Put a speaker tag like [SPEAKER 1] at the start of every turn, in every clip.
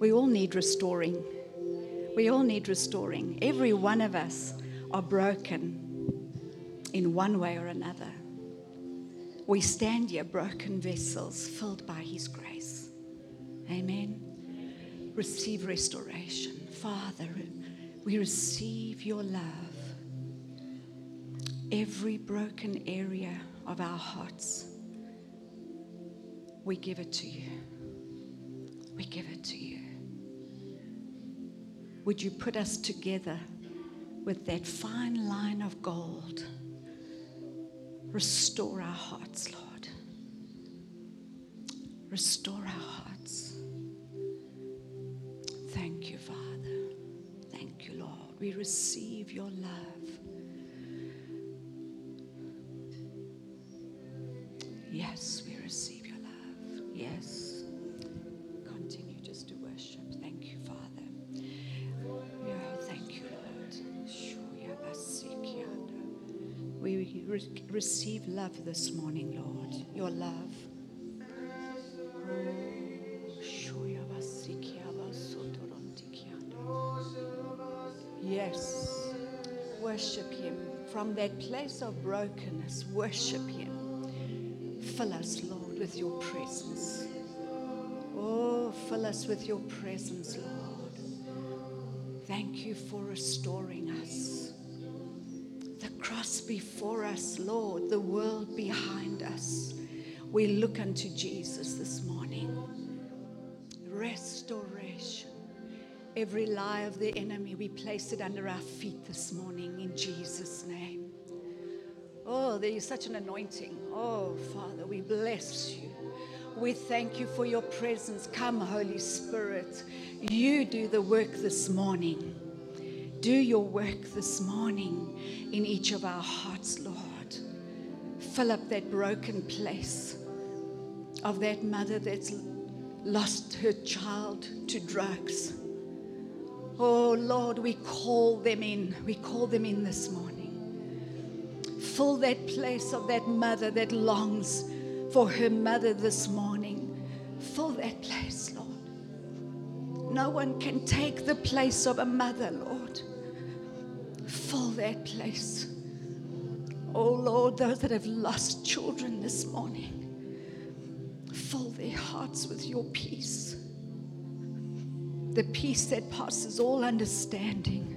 [SPEAKER 1] We all need restoring. We all need restoring. Every one of us are broken in one way or another. We stand here broken vessels filled by His grace. Amen. Receive restoration. Father, we receive your love. Every broken area of our hearts, we give it to you. We give it to you. Would you put us together with that fine line of gold? Restore our hearts, Lord. Restore our hearts. Thank you, Father. Thank you, Lord. We receive your love. Re- receive love this morning, Lord. Your love. Yes. Worship Him. From that place of brokenness, worship Him. Fill us, Lord, with your presence. Oh, fill us with your presence, Lord. Thank you for restoring us. Before us, Lord, the world behind us. We look unto Jesus this morning. Restoration. Every lie of the enemy, we place it under our feet this morning in Jesus' name. Oh, there is such an anointing. Oh, Father, we bless you. We thank you for your presence. Come, Holy Spirit. You do the work this morning. Do your work this morning in each of our hearts, Lord. Fill up that broken place of that mother that's lost her child to drugs. Oh, Lord, we call them in. We call them in this morning. Fill that place of that mother that longs for her mother this morning. Fill that place, Lord. No one can take the place of a mother, Lord. Fill that place. Oh, Lord, those that have lost children this morning, fill their hearts with your peace. The peace that passes all understanding.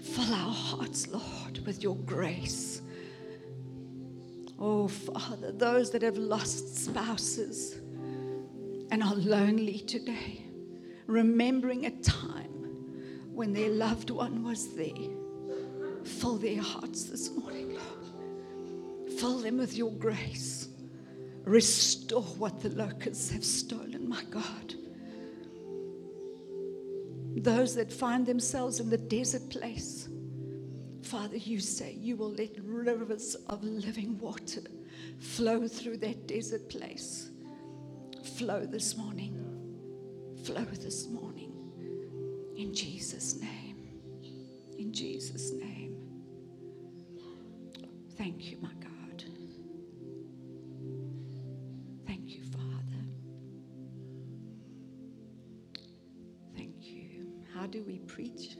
[SPEAKER 1] Fill our hearts, Lord, with your grace. Oh, Father, those that have lost spouses and are lonely today, remembering a time when their loved one was there, fill their hearts this morning, Lord. Fill them with your grace. Restore what the locusts have stolen, my God. Those that find themselves in the desert place, Father, you say you will let rivers of living water flow through that desert place. Flow this morning. Flow this morning. In Jesus' name. In Jesus' name. Thank you, my God. Thank you, Father. Thank you. How do we preach?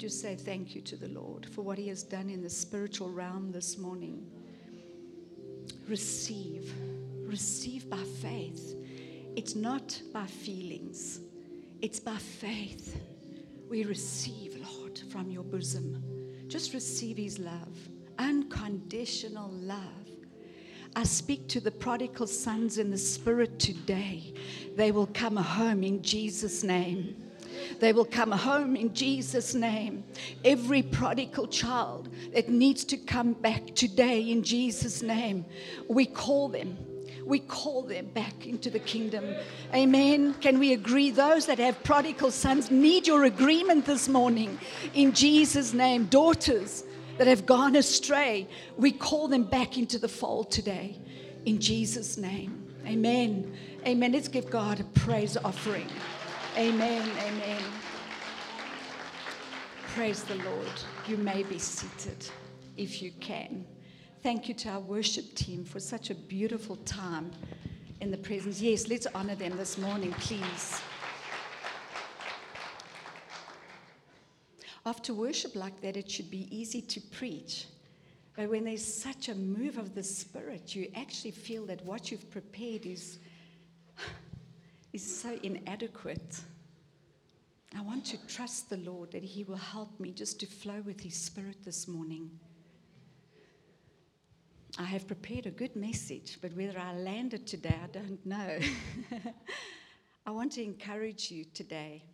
[SPEAKER 1] Just say thank you to the Lord for what He has done in the spiritual realm this morning? Receive, receive by faith. It's not by feelings, it's by faith. We receive, Lord, from your bosom. Just receive His love, unconditional love. I speak to the prodigal sons in the spirit today. They will come home in Jesus' name. They will come home in Jesus' name. Every prodigal child that needs to come back today in Jesus' name, we call them. We call them back into the kingdom. Amen. Can we agree? Those that have prodigal sons need your agreement this morning in Jesus' name. Daughters, that have gone astray, we call them back into the fold today in Jesus' name. Amen. Amen. Let's give God a praise offering. Amen. Amen. Praise the Lord. You may be seated if you can. Thank you to our worship team for such a beautiful time in the presence. Yes, let's honor them this morning, please. After worship like that, it should be easy to preach. But when there's such a move of the Spirit, you actually feel that what you've prepared is, is so inadequate. I want to trust the Lord that He will help me just to flow with His Spirit this morning. I have prepared a good message, but whether I land it today, I don't know. I want to encourage you today.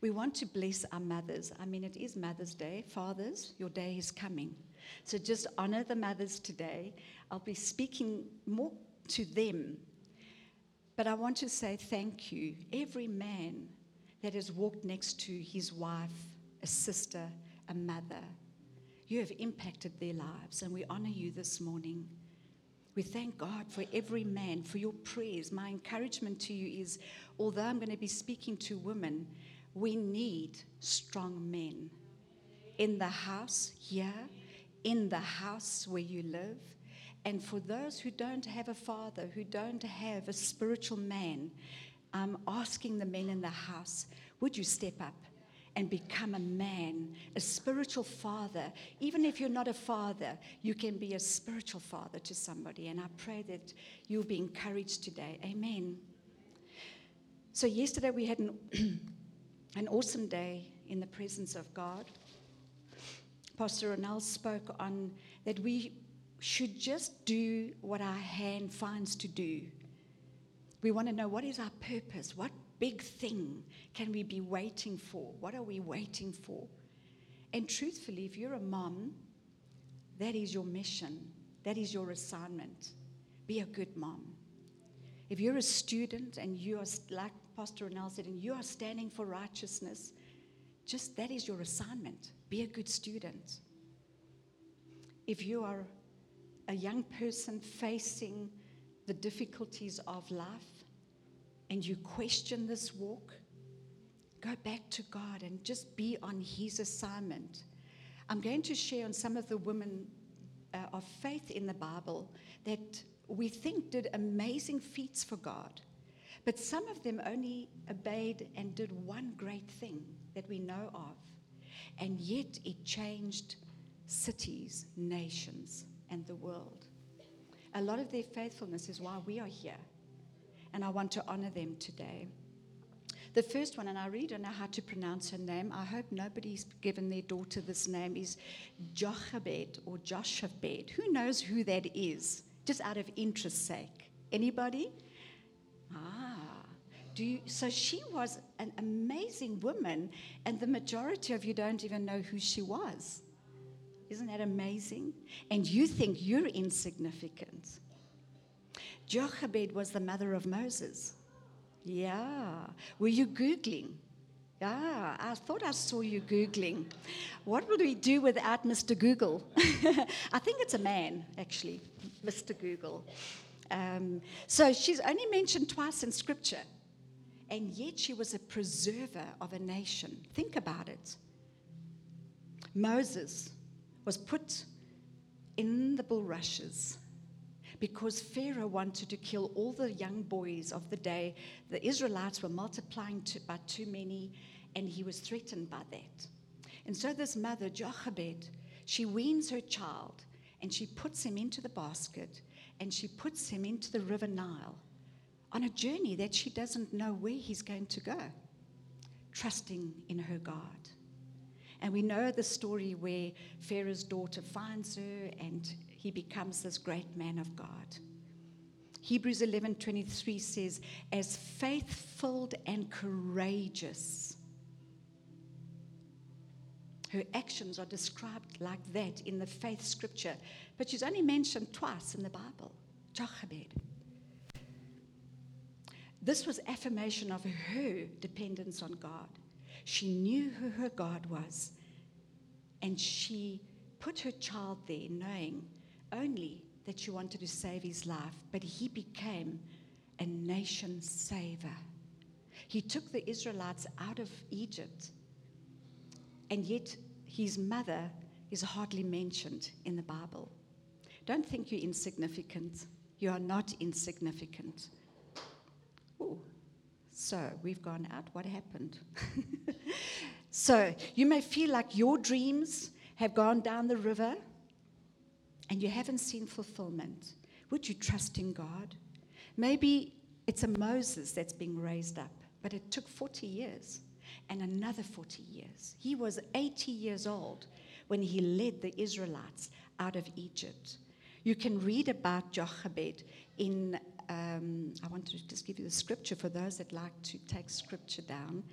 [SPEAKER 1] We want to bless our mothers. I mean, it is Mother's Day. Fathers, your day is coming. So just honor the mothers today. I'll be speaking more to them. But I want to say thank you. Every man that has walked next to his wife, a sister, a mother, you have impacted their lives, and we honor you this morning. We thank God for every man, for your prayers. My encouragement to you is although I'm going to be speaking to women, we need strong men in the house here, in the house where you live. And for those who don't have a father, who don't have a spiritual man, I'm asking the men in the house, would you step up and become a man, a spiritual father? Even if you're not a father, you can be a spiritual father to somebody. And I pray that you'll be encouraged today. Amen. So, yesterday we had an an awesome day in the presence of God. Pastor Ronald spoke on that we should just do what our hand finds to do. We want to know what is our purpose? What big thing can we be waiting for? What are we waiting for? And truthfully, if you're a mom, that is your mission, that is your assignment. Be a good mom. If you're a student and you are like Pastor Ronell said, and you are standing for righteousness, just that is your assignment. Be a good student. If you are a young person facing the difficulties of life and you question this walk, go back to God and just be on His assignment. I'm going to share on some of the women uh, of faith in the Bible that we think did amazing feats for God. But some of them only obeyed and did one great thing that we know of. And yet it changed cities, nations, and the world. A lot of their faithfulness is why we are here. And I want to honor them today. The first one, and I really don't know how to pronounce her name. I hope nobody's given their daughter this name, is Jochebed or Joshabed. Who knows who that is? Just out of interest's sake. Anybody? Ah, do you, so she was an amazing woman, and the majority of you don't even know who she was. Isn't that amazing? And you think you're insignificant. Jochebed was the mother of Moses. Yeah. Were you Googling? Yeah, I thought I saw you Googling. What would we do without Mr. Google? I think it's a man, actually, Mr. Google. Um, so she's only mentioned twice in Scripture, and yet she was a preserver of a nation. Think about it. Moses was put in the bulrushes because Pharaoh wanted to kill all the young boys of the day. The Israelites were multiplying to, by too many, and he was threatened by that. And so, this mother, Jochebed, she weans her child and she puts him into the basket and she puts him into the River Nile on a journey that she doesn't know where he's going to go, trusting in her God. And we know the story where Pharaoh's daughter finds her and he becomes this great man of God. Hebrews 11:23 says, "As faithful and courageous." Her actions are described like that in the faith scripture, but she's only mentioned twice in the Bible. Jochebed. This was affirmation of her dependence on God. She knew who her God was, and she put her child there knowing only that she wanted to save his life, but he became a nation saver. He took the Israelites out of Egypt and yet his mother is hardly mentioned in the Bible. Don't think you're insignificant. You are not insignificant. So we've gone out. What happened? so you may feel like your dreams have gone down the river and you haven't seen fulfillment. Would you trust in God? Maybe it's a Moses that's being raised up, but it took 40 years and another 40 years. He was 80 years old when he led the Israelites out of Egypt. You can read about Jochebed in, um, I want to just give you the scripture for those that like to take scripture down.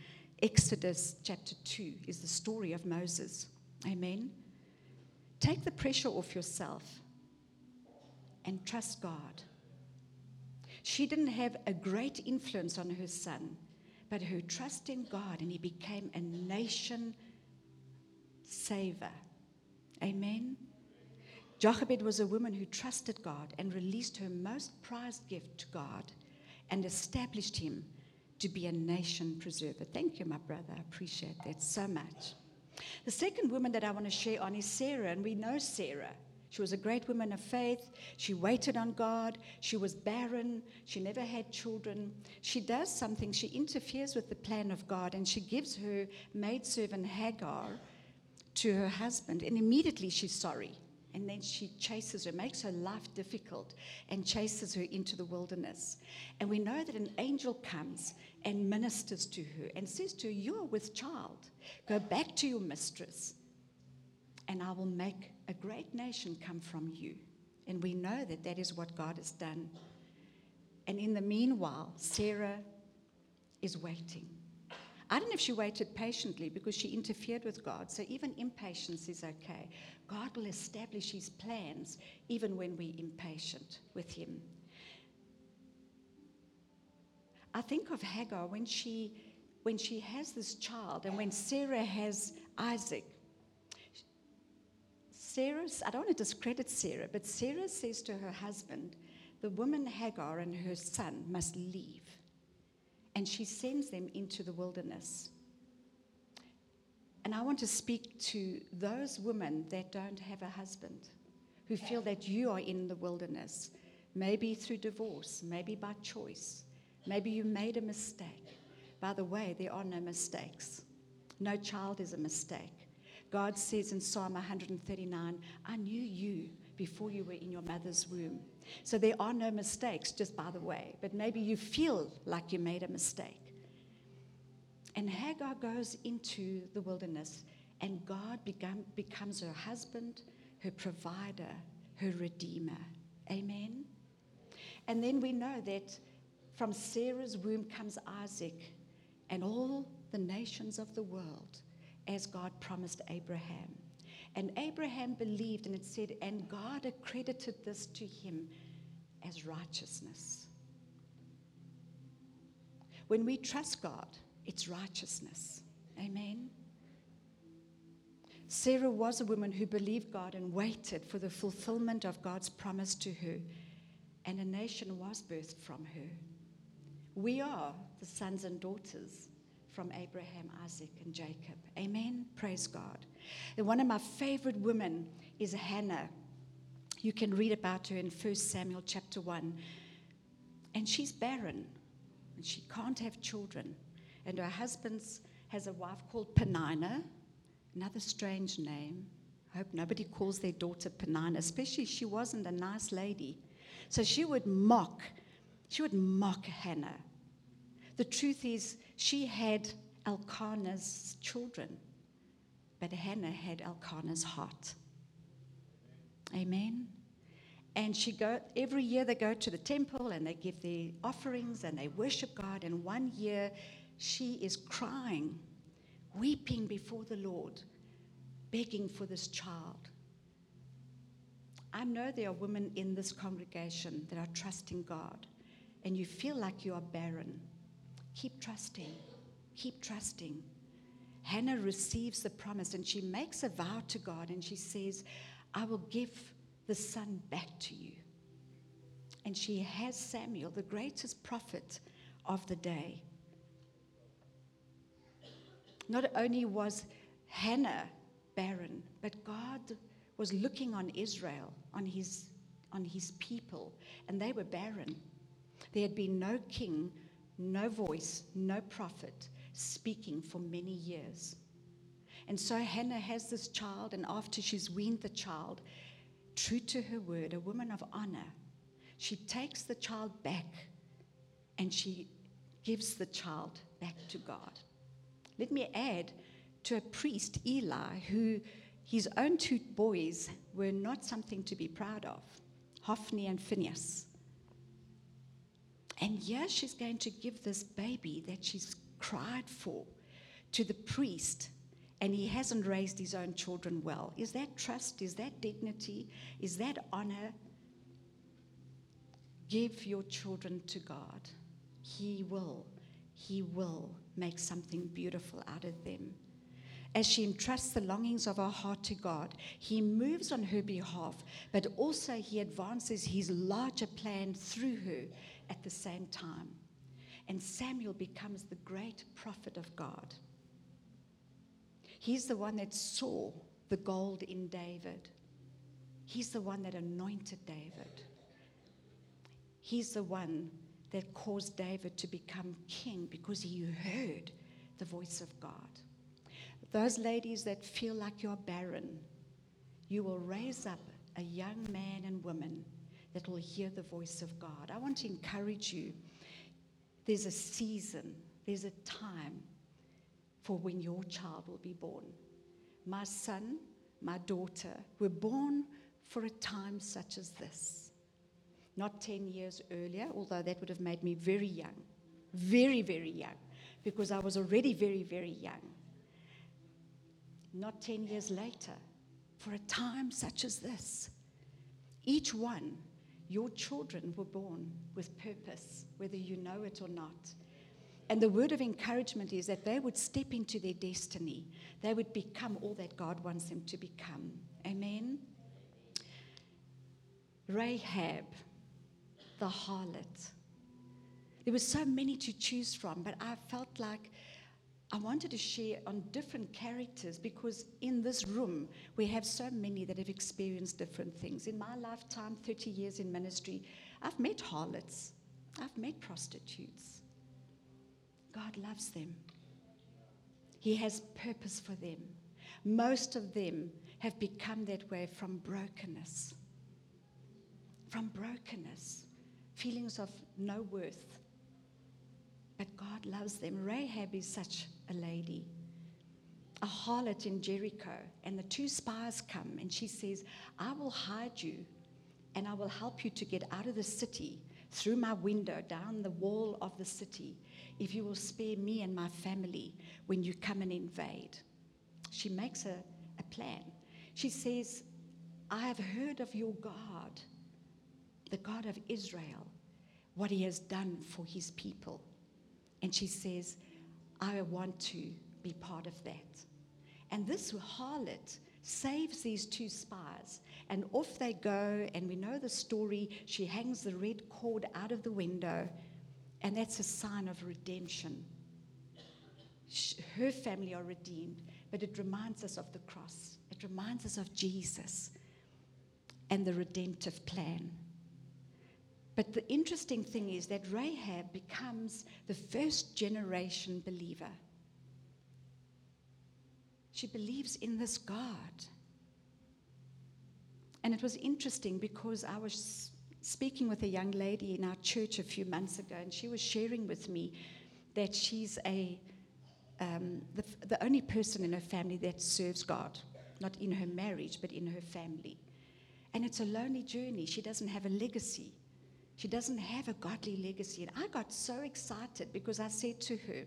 [SPEAKER 1] Exodus chapter 2 is the story of Moses. Amen. Take the pressure off yourself and trust God. She didn't have a great influence on her son, but her trust in God, and he became a nation saver. Amen. Jochebed was a woman who trusted God and released her most prized gift to God and established him to be a nation preserver. Thank you, my brother. I appreciate that so much. The second woman that I want to share on is Sarah, and we know Sarah. She was a great woman of faith. She waited on God. She was barren. She never had children. She does something. She interferes with the plan of God and she gives her maidservant Hagar to her husband. And immediately she's sorry. And then she chases her, makes her life difficult, and chases her into the wilderness. And we know that an angel comes and ministers to her and says to her, You are with child. Go back to your mistress, and I will make a great nation come from you. And we know that that is what God has done. And in the meanwhile, Sarah is waiting. I don't know if she waited patiently because she interfered with God. So even impatience is okay. God will establish his plans even when we're impatient with him. I think of Hagar when she when she has this child and when Sarah has Isaac. Sarah, I don't want to discredit Sarah, but Sarah says to her husband, the woman Hagar and her son must leave. And she sends them into the wilderness. And I want to speak to those women that don't have a husband, who feel that you are in the wilderness, maybe through divorce, maybe by choice, maybe you made a mistake. By the way, there are no mistakes. No child is a mistake. God says in Psalm 139, I knew you before you were in your mother's womb. So there are no mistakes, just by the way, but maybe you feel like you made a mistake. And Hagar goes into the wilderness, and God become, becomes her husband, her provider, her redeemer. Amen. And then we know that from Sarah's womb comes Isaac and all the nations of the world, as God promised Abraham. And Abraham believed, and it said, and God accredited this to him as righteousness. When we trust God, it's righteousness. Amen. Sarah was a woman who believed God and waited for the fulfillment of God's promise to her, and a nation was birthed from her. We are the sons and daughters from Abraham, Isaac, and Jacob. Amen. Praise God. And one of my favorite women is Hannah. You can read about her in 1 Samuel chapter 1. And she's barren, and she can't have children and her husband has a wife called Penina, another strange name. I hope nobody calls their daughter Penina, especially she wasn't a nice lady. So she would mock, she would mock Hannah. The truth is, she had Elkanah's children, but Hannah had Elkanah's heart. Amen. And she go every year they go to the temple and they give their offerings and they worship God. And one year she is crying, weeping before the Lord, begging for this child. I know there are women in this congregation that are trusting God, and you feel like you are barren. Keep trusting. Keep trusting. Hannah receives the promise and she makes a vow to God and she says, I will give the son back to you. And she has Samuel, the greatest prophet of the day. Not only was Hannah barren, but God was looking on Israel, on his, on his people, and they were barren. There had been no king, no voice, no prophet speaking for many years. And so Hannah has this child, and after she's weaned the child, true to her word, a woman of honor, she takes the child back and she gives the child back to God. Let me add to a priest, Eli, who his own two boys were not something to be proud of Hophni and Phineas. And yes, she's going to give this baby that she's cried for to the priest, and he hasn't raised his own children well. Is that trust? Is that dignity? Is that honor? Give your children to God. He will, He will make something beautiful out of them. As she entrusts the longings of her heart to God, He moves on her behalf, but also He advances His larger plan through her at the same time. And Samuel becomes the great prophet of God. He's the one that saw the gold in David. He's the one that anointed David. He's the one that caused David to become king because he heard the voice of God. Those ladies that feel like you're barren, you will raise up a young man and woman that will hear the voice of God. I want to encourage you. There's a season, there's a time for when your child will be born. My son, my daughter were born for a time such as this. Not 10 years earlier, although that would have made me very young, very, very young, because I was already very, very young. Not 10 years later, for a time such as this. Each one your children were born with purpose, whether you know it or not. And the word of encouragement is that they would step into their destiny. They would become all that God wants them to become. Amen. Rahab, the harlot. There were so many to choose from, but I felt like I wanted to share on different characters because in this room we have so many that have experienced different things. In my lifetime, 30 years in ministry, I've met harlots, I've met prostitutes. God loves them, He has purpose for them. Most of them have become that way from brokenness. From brokenness, feelings of no worth. But God loves them. Rahab is such a lady, a harlot in Jericho, and the two spies come, and she says, I will hide you, and I will help you to get out of the city through my window down the wall of the city if you will spare me and my family when you come and invade. She makes a, a plan. She says, I have heard of your God, the God of Israel, what he has done for his people. And she says, I want to be part of that. And this harlot saves these two spies, and off they go. And we know the story. She hangs the red cord out of the window, and that's a sign of redemption. Her family are redeemed, but it reminds us of the cross, it reminds us of Jesus and the redemptive plan. But the interesting thing is that Rahab becomes the first generation believer. She believes in this God. And it was interesting because I was speaking with a young lady in our church a few months ago, and she was sharing with me that she's a, um, the, the only person in her family that serves God, not in her marriage, but in her family. And it's a lonely journey. She doesn't have a legacy. She doesn't have a godly legacy. And I got so excited because I said to her,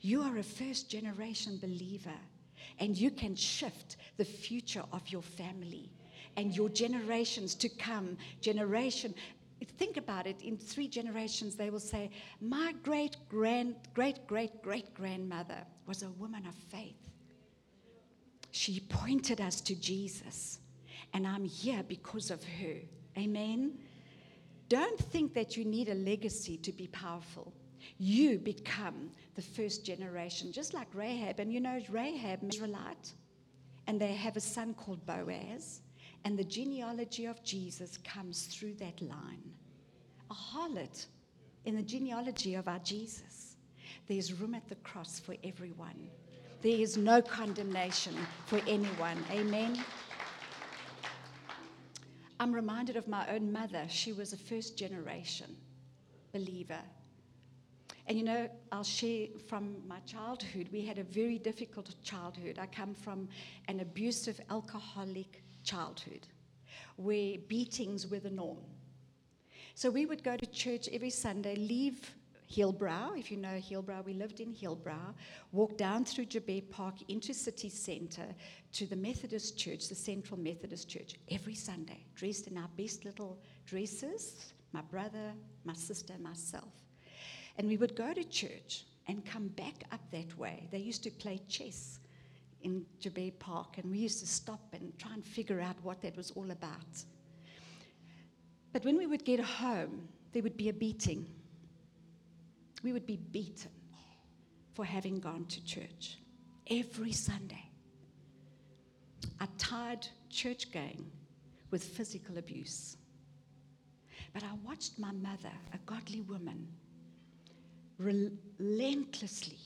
[SPEAKER 1] You are a first generation believer, and you can shift the future of your family and your generations to come. Generation, think about it in three generations, they will say, My great grand, great, great, great grandmother was a woman of faith. She pointed us to Jesus, and I'm here because of her. Amen. Don't think that you need a legacy to be powerful. You become the first generation, just like Rahab. And you know, Rahab, Israelite, and they have a son called Boaz, and the genealogy of Jesus comes through that line. A harlot in the genealogy of our Jesus. There's room at the cross for everyone. There is no condemnation for anyone. Amen. I'm reminded of my own mother. She was a first generation believer. And you know, I'll share from my childhood. We had a very difficult childhood. I come from an abusive, alcoholic childhood where beatings were the norm. So we would go to church every Sunday, leave Hillbrow, if you know Hillbrow, we lived in Hillbrow, Walked down through Joubert Park into city centre to the Methodist church, the Central Methodist Church, every Sunday, dressed in our best little dresses, my brother, my sister, myself. And we would go to church and come back up that way. They used to play chess in Joubert Park, and we used to stop and try and figure out what that was all about. But when we would get home, there would be a beating. We would be beaten for having gone to church every Sunday. I tied church going with physical abuse. But I watched my mother, a godly woman, relentlessly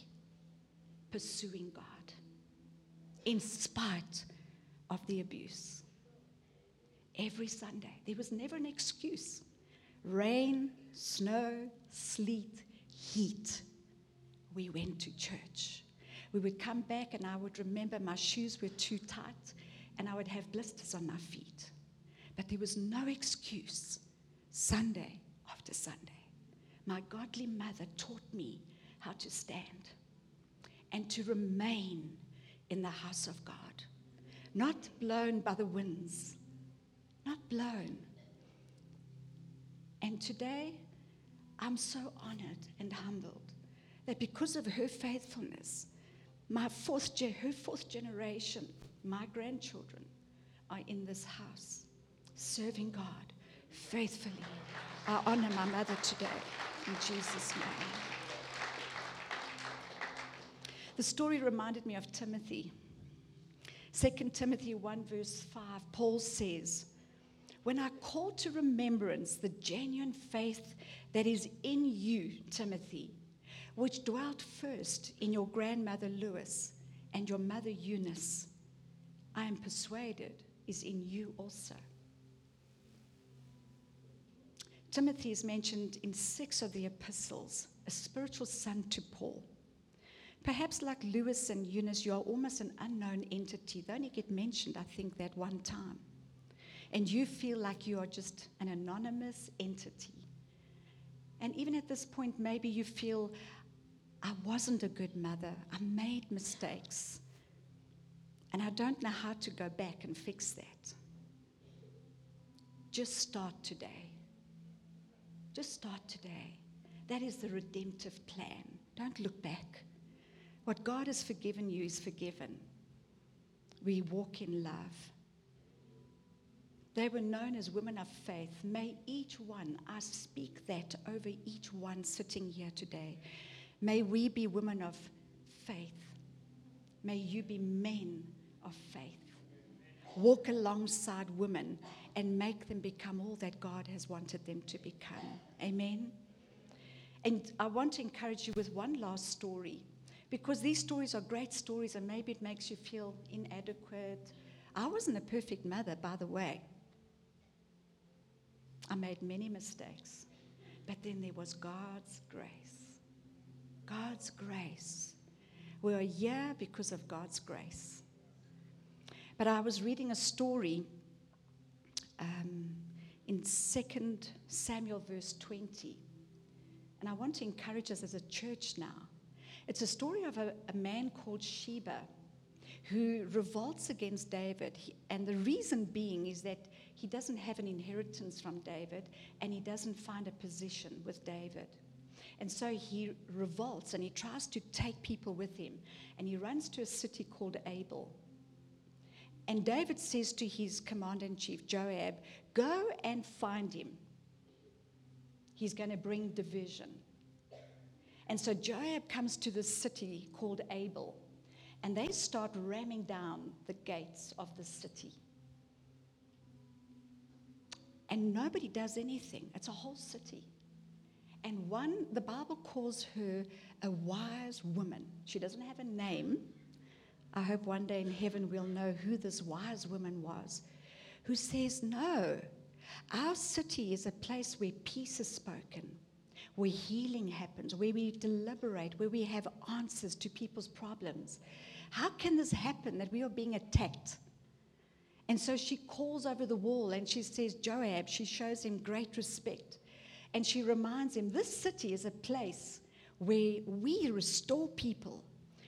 [SPEAKER 1] pursuing God in spite of the abuse. Every Sunday, there was never an excuse rain, snow, sleet, heat. We went to church. We would come back, and I would remember my shoes were too tight, and I would have blisters on my feet. But there was no excuse, Sunday after Sunday my godly mother taught me how to stand and to remain in the house of God, not blown by the winds, not blown. And today, I'm so honored and humbled that because of her faithfulness, my fourth, ge- her fourth generation, my grandchildren, are in this house serving God faithfully. I honor my mother today. In Jesus' name. The story reminded me of Timothy. 2 Timothy 1, verse 5, Paul says, When I call to remembrance the genuine faith that is in you, Timothy, which dwelt first in your grandmother Lois and your mother Eunice, I am persuaded is in you also. Timothy is mentioned in six of the epistles, a spiritual son to Paul. Perhaps like Lois and Eunice, you are almost an unknown entity. They only get mentioned, I think, that one time. And you feel like you are just an anonymous entity. And even at this point, maybe you feel, I wasn't a good mother. I made mistakes. And I don't know how to go back and fix that. Just start today. Just start today. That is the redemptive plan. Don't look back. What God has forgiven you is forgiven. We walk in love. They were known as women of faith. May each one, I speak that over each one sitting here today. May we be women of faith. May you be men of faith. Walk alongside women and make them become all that God has wanted them to become. Amen. And I want to encourage you with one last story because these stories are great stories and maybe it makes you feel inadequate. I wasn't a perfect mother, by the way. I made many mistakes, but then there was God's grace. God's grace. We are here because of God's grace. But I was reading a story um, in 2 Samuel, verse 20. And I want to encourage us as a church now. It's a story of a, a man called Sheba who revolts against David. He, and the reason being is that he doesn't have an inheritance from David and he doesn't find a position with David. And so he revolts and he tries to take people with him. And he runs to a city called Abel. And David says to his commander in chief, Joab, Go and find him. He's going to bring division. And so Joab comes to this city called Abel, and they start ramming down the gates of the city. And nobody does anything. It's a whole city. And one, the Bible calls her a wise woman. She doesn't have a name. I hope one day in heaven we'll know who this wise woman was, who says, No, our city is a place where peace is spoken, where healing happens, where we deliberate, where we have answers to people's problems. How can this happen that we are being attacked? And so she calls over the wall and she says, Joab, she shows him great respect. And she reminds him, This city is a place where we restore people,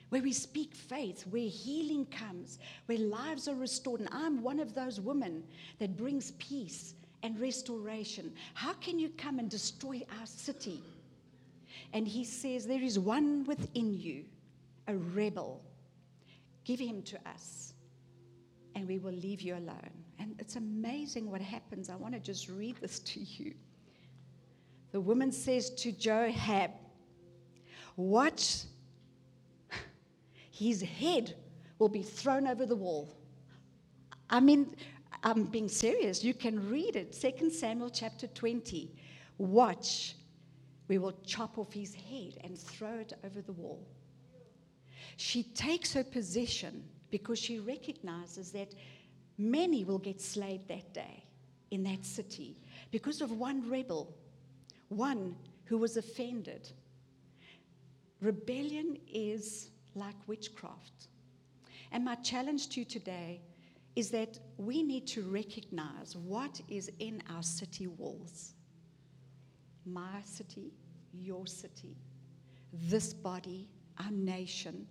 [SPEAKER 1] where we speak faith, where healing comes, where lives are restored. And I'm one of those women that brings peace and restoration. How can you come and destroy our city? And he says, There is one within you, a rebel. Give him to us, and we will leave you alone. And it's amazing what happens. I want to just read this to you. The woman says to Joab, Watch, his head will be thrown over the wall. I mean, I'm being serious. You can read it. 2 Samuel chapter 20. Watch, we will chop off his head and throw it over the wall. She takes her position because she recognizes that many will get slayed that day in that city because of one rebel, one who was offended. Rebellion is like witchcraft. And my challenge to you today is that we need to recognize what is in our city walls my city, your city, this body, our nation.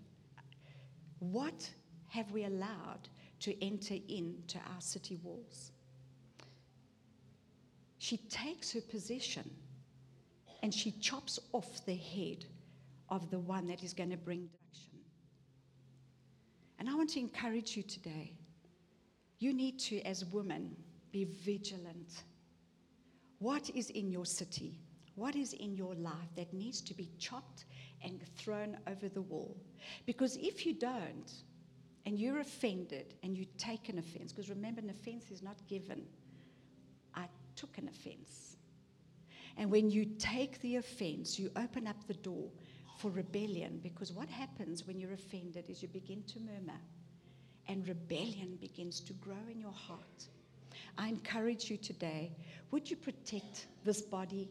[SPEAKER 1] What have we allowed to enter into our city walls? She takes her position and she chops off the head of the one that is going to bring destruction. And I want to encourage you today you need to, as women, be vigilant. What is in your city? What is in your life that needs to be chopped and thrown over the wall? Because if you don't, and you're offended and you take an offense, because remember, an offense is not given. I took an offense. And when you take the offense, you open up the door for rebellion, because what happens when you're offended is you begin to murmur and rebellion begins to grow in your heart. I encourage you today would you protect this body?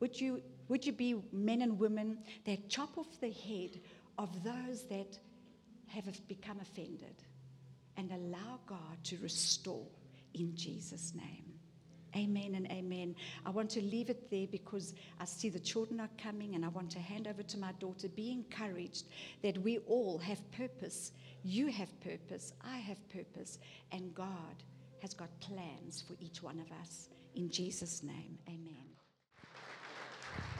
[SPEAKER 1] Would you, would you be men and women that chop off the head of those that have become offended and allow God to restore in Jesus' name? Amen and amen. I want to leave it there because I see the children are coming and I want to hand over to my daughter. Be encouraged that we all have purpose you have purpose, I have purpose, and God has got plans for each one of us. In Jesus' name, amen.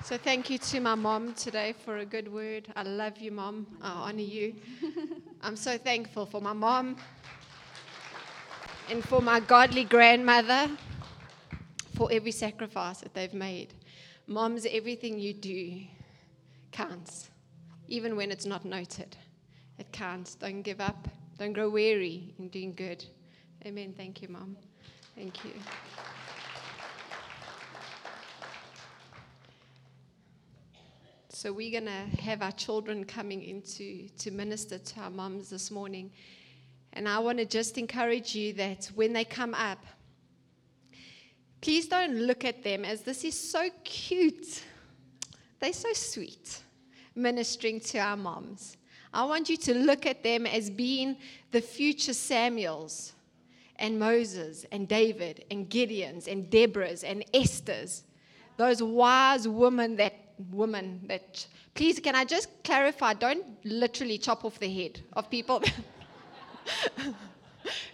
[SPEAKER 2] So, thank you to my mom today for a good word. I love you, mom. I honor you. I'm so thankful for my mom and for my godly grandmother for every sacrifice that they've made. Moms, everything you do counts, even when it's not noted. It counts. Don't give up. Don't grow weary in doing good. Amen. Thank you, Mom. Thank you. So we're going to have our children coming into to minister to our moms this morning. And I want to just encourage you that when they come up, please don't look at them as this is so cute. They're so sweet, ministering to our moms. I want you to look at them as being the future Samuels and Moses and David and Gideons and Deborahs and Esther's. Those wise women that women that please can I just clarify, don't literally chop off the head of people.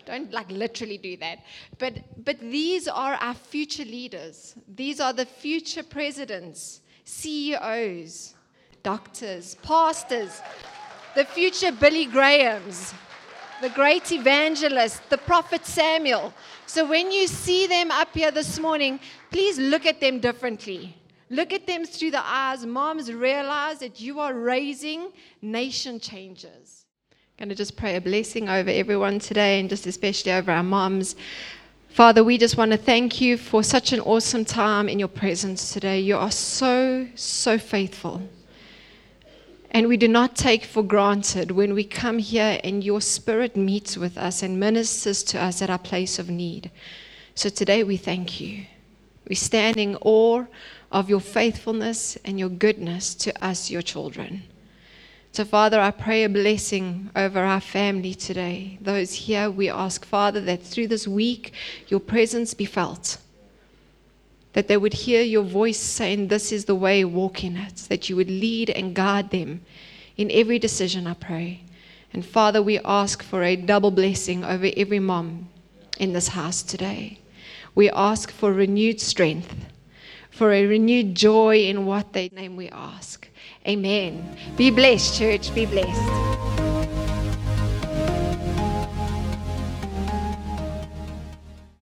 [SPEAKER 2] don't like literally do that. But but these are our future leaders. These are the future presidents, CEOs, doctors, pastors, the future Billy Grahams, the great evangelist, the prophet Samuel. So when you see them up here this morning, please look at them differently. Look at them through the eyes. Moms, realize that you are raising nation changers. I'm going to just pray a blessing over everyone today and just especially over our moms. Father, we just want to thank you for such an awesome time in your presence today. You are so, so faithful. And we do not take for granted when we come here and your spirit meets with us and ministers to us at our place of need. So today we thank you. We stand in awe of your faithfulness and your goodness to us, your children. So, Father, I pray a blessing over our family today. Those here, we ask, Father, that through this week your presence be felt. That they would hear your voice saying, This is the way, walk in it. That you would lead and guide them in every decision, I pray. And Father, we ask for a double blessing over every mom in this house today. We ask for renewed strength for a renewed joy in what they name we ask. Amen. Be blessed, church. Be blessed.